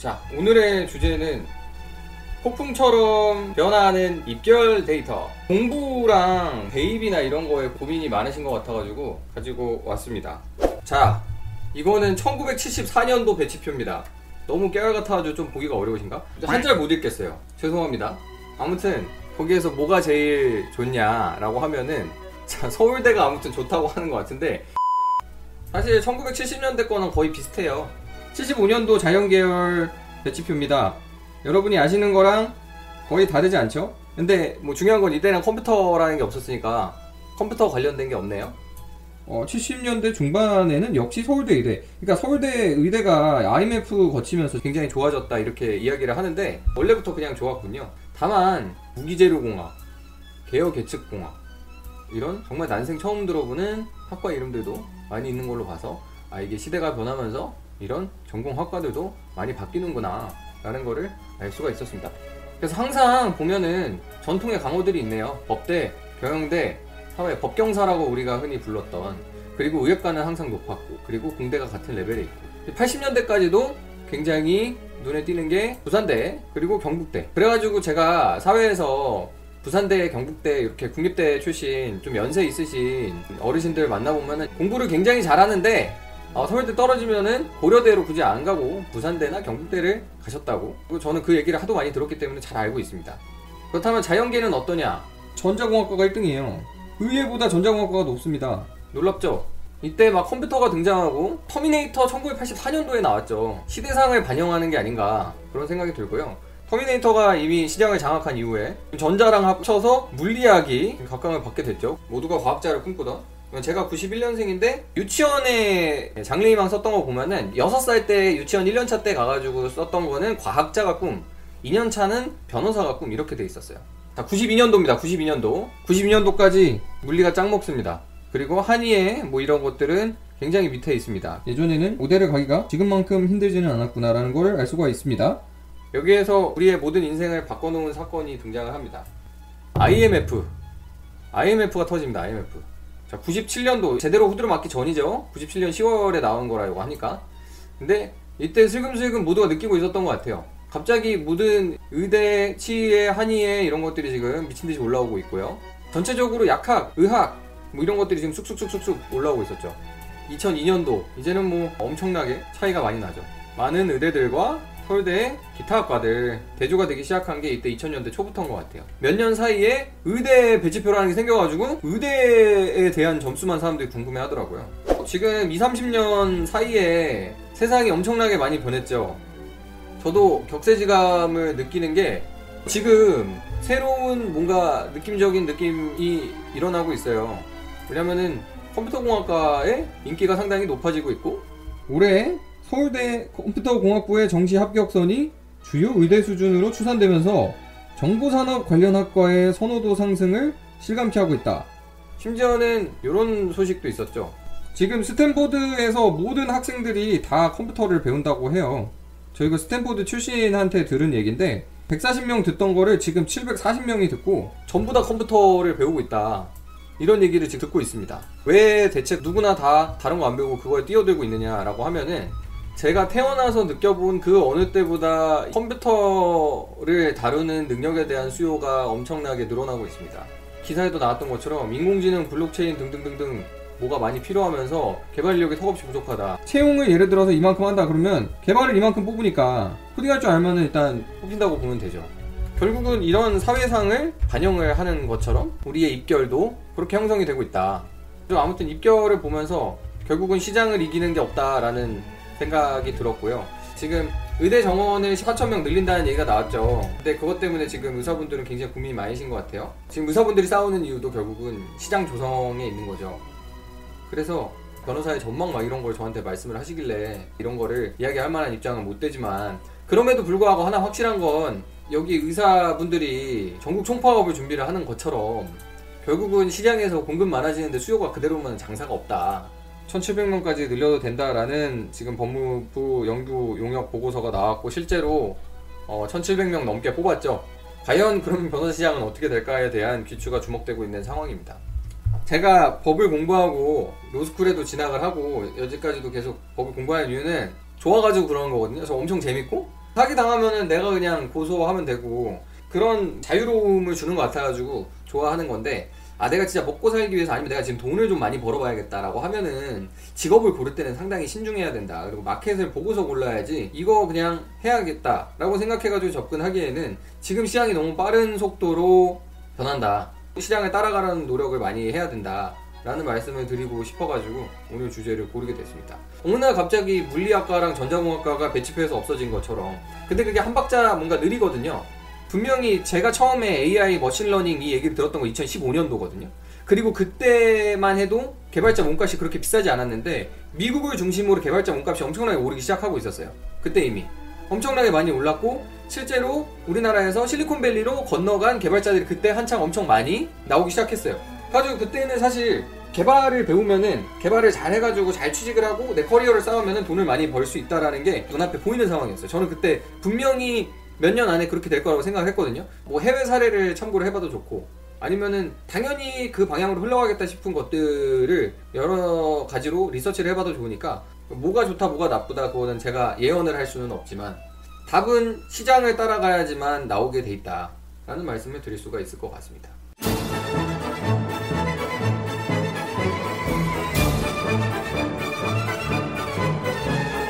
자, 오늘의 주제는 폭풍처럼 변화하는 입결 데이터. 공부랑 대입이나 이런 거에 고민이 많으신 것 같아가지고 가지고 왔습니다. 자, 이거는 1974년도 배치표입니다. 너무 깨알 같아가지고 좀 보기가 어려우신가? 한자 못 읽겠어요. 죄송합니다. 아무튼 거기에서 뭐가 제일 좋냐라고 하면은 자, 서울대가 아무튼 좋다고 하는 것 같은데 사실 1970년대 거는 거의 비슷해요. 75년도 자연계열 배치표입니다. 여러분이 아시는 거랑 거의 다르지 않죠? 근데 뭐 중요한 건 이때는 컴퓨터라는 게 없었으니까 컴퓨터 관련된 게 없네요. 어, 70년대 중반에는 역시 서울대 의대. 그러니까 서울대 의대가 IMF 거치면서 굉장히 좋아졌다 이렇게 이야기를 하는데 원래부터 그냥 좋았군요. 다만 무기재료공학, 개혁예측공학 이런 정말 난생 처음 들어보는 학과 이름들도 많이 있는 걸로 봐서 아 이게 시대가 변하면서 이런 전공 학과들도 많이 바뀌는구나 라는 거를 알 수가 있었습니다. 그래서 항상 보면은 전통의 강호들이 있네요. 법대, 경영대, 사회 법경사라고 우리가 흔히 불렀던 그리고 의학과는 항상 높았고 그리고 공대가 같은 레벨에 있고 80년대까지도 굉장히 눈에 띄는 게 부산대 그리고 경북대 그래가지고 제가 사회에서 부산대, 경북대 이렇게 국립대 출신 좀 연세 있으신 어르신들 만나보면은 공부를 굉장히 잘하는데 어, 서울대 떨어지면은 고려대로 굳이 안 가고 부산대나 경북대를 가셨다고 저는 그 얘기를 하도 많이 들었기 때문에 잘 알고 있습니다 그렇다면 자연계는 어떠냐 전자공학과가 1등이에요. 의예보다 전자공학과가 높습니다. 놀랍죠? 이때 막 컴퓨터가 등장하고 터미네이터 1984년도에 나왔죠. 시대상을 반영하는 게 아닌가 그런 생각이 들고요. 터미네이터가 이미 시장을 장악한 이후에 전자랑 합쳐서 물리학이 각광을 받게 됐죠. 모두가 과학자를 꿈꾸던. 제가 91년생인데 유치원에 장래희망 썼던 거 보면은 6살 때 유치원 1년차 때 가가지고 썼던 거는 과학자가 꿈, 2년차는 변호사가 꿈 이렇게 돼 있었어요. 자, 92년도입니다. 92년도. 92년도까지 물리가 짱 먹습니다. 그리고 한의에 뭐 이런 것들은 굉장히 밑에 있습니다. 예전에는 오대를 가기가 지금만큼 힘들지는 않았구나라는 걸 알 수가 있습니다. 여기에서 우리의 모든 인생을 바꿔놓은 사건이 등장을 합니다. IMF. IMF가 터집니다. IMF. 자, 97년도 제대로 후드로 맞기 전이죠. 97년 10월에 나온 거라고 하니까. 근데 이때 슬금슬금 모두가 느끼고 있었던 것 같아요. 갑자기 모든 의대, 치의에, 한의에 이런 것들이 지금 미친 듯이 올라오고 있고요. 전체적으로 약학, 의학 뭐 이런 것들이 지금 쑥쑥쑥쑥쑥 올라오고 있었죠. 2002년도 이제는 뭐 엄청나게 차이가 많이 나죠. 많은 의대들과 서울대 기타 학과들 대조가 되기 시작한 게 이때 2000년대 초부터인 것 같아요. 몇 년 사이에 의대 배치표라는 게 생겨가지고 의대에 대한 점수만 사람들이 궁금해 하더라고요. 지금 20, 30년 사이에 세상이 엄청나게 많이 변했죠. 저도 격세지감을 느끼는 게 지금 새로운 뭔가 느낌적인 느낌이 일어나고 있어요. 왜냐면은 컴퓨터공학과의 인기가 상당히 높아지고 있고 올해 서울대 컴퓨터공학부의 정시 합격선이 주요 의대 수준으로 추산되면서 정보산업 관련 학과의 선호도 상승을 실감케 하고 있다. 심지어는 이런 소식도 있었죠. 지금 스탠포드에서 모든 학생들이 다 컴퓨터를 배운다고 해요. 저희가 스탠포드 출신한테 들은 얘기인데 140명 듣던 거를 지금 740명이 듣고 전부 다 컴퓨터를 배우고 있다. 이런 얘기를 지금 듣고 있습니다. 왜 대체 누구나 다 다른 거 안 배우고 그거에 뛰어들고 있느냐라고 하면은 제가 태어나서 느껴본 그 어느 때보다 컴퓨터를 다루는 능력에 대한 수요가 엄청나게 늘어나고 있습니다. 기사에도 나왔던 것처럼 인공지능, 블록체인 등등등등 뭐가 많이 필요하면서 개발 인력이 턱없이 부족하다. 채용을 예를 들어서 이만큼 한다 그러면 개발을 이만큼 뽑으니까 코딩할 줄 알면은 일단 뽑힌다고 보면 되죠. 결국은 이런 사회상을 반영을 하는 것처럼 우리의 입결도 그렇게 형성이 되고 있다. 아무튼 입결을 보면서 결국은 시장을 이기는 게 없다라는 생각이 들었고요. 지금 의대 정원을 4천 명 늘린다는 얘기가 나왔죠. 근데 그것 때문에 지금 의사분들은 굉장히 고민이 많으신 것 같아요. 지금 의사분들이 싸우는 이유도 결국은 시장 조성에 있는 거죠. 그래서 변호사의 전망 막 이런 걸 저한테 말씀을 하시길래 이런 거를 이야기할 만한 입장은 못 되지만 그럼에도 불구하고 하나 확실한 건 여기 의사분들이 전국 총파업을 준비를 하는 것처럼 결국은 시장에서 공급 많아지는데 수요가 그대로면 장사가 없다. 1700명까지 늘려도 된다라는 지금 법무부 연구 용역 보고서가 나왔고 실제로 어, 1700명 넘게 뽑았죠. 과연 그럼 변호사 시장은 어떻게 될까에 대한 귀추가 주목되고 있는 상황입니다. 제가 법을 공부하고 로스쿨에도 진학을 하고 여기까지도 계속 법을 공부하는 이유는 좋아가지고 그러는 거거든요. 저 엄청 재밌고 사기 당하면은 내가 그냥 고소하면 되고 그런 자유로움을 주는 것 같아가지고 좋아하는 건데 아 내가 진짜 먹고 살기 위해서 아니면 내가 지금 돈을 좀 많이 벌어봐야겠다라고 하면은 직업을 고를 때는 상당히 신중해야 된다 그리고 마켓을 보고서 골라야지 이거 그냥 해야겠다라고 생각해가지고 접근하기에는 지금 시장이 너무 빠른 속도로 변한다 시장을 따라가는 노력을 많이 해야 된다 라는 말씀을 드리고 싶어가지고 오늘 주제를 고르게 됐습니다. 어느 날 갑자기 물리학과랑 전자공학과가 배치표에서 없어진 것처럼 근데 그게 한 박자 뭔가 느리거든요. 분명히 제가 처음에 AI machine learning 이 얘기를 들었던 거 2015년도거든요. 그리고 그때만 해도 개발자 몸값이 그렇게 비싸지 않았는데 미국을 중심으로 개발자 몸값이 엄청나게 오르기 시작하고 있었어요. 그때 이미 엄청나게 많이 올랐고 실제로 우리나라에서 실리콘밸리로 건너간 개발자들이 그때 한창 엄청 많이 나오기 시작했어요. 가지고 그때는 사실 개발을 배우면은 개발을 잘 해가지고 잘 취직을 하고 내 커리어를 쌓으면은 돈을 많이 벌 수 있다라는 게 눈앞에 보이는 상황이었어요. 저는 그때 분명히 몇 년 안에 그렇게 될 거라고 생각을 했거든요. 뭐 해외 사례를 참고를 해봐도 좋고 아니면은 당연히 그 방향으로 흘러가겠다 싶은 것들을 여러 가지로 리서치를 해봐도 좋으니까 뭐가 좋다 뭐가 나쁘다 그거는 제가 예언을 할 수는 없지만 답은 시장을 따라가야지만 나오게 돼 있다 라는 말씀을 드릴 수가 있을 것 같습니다.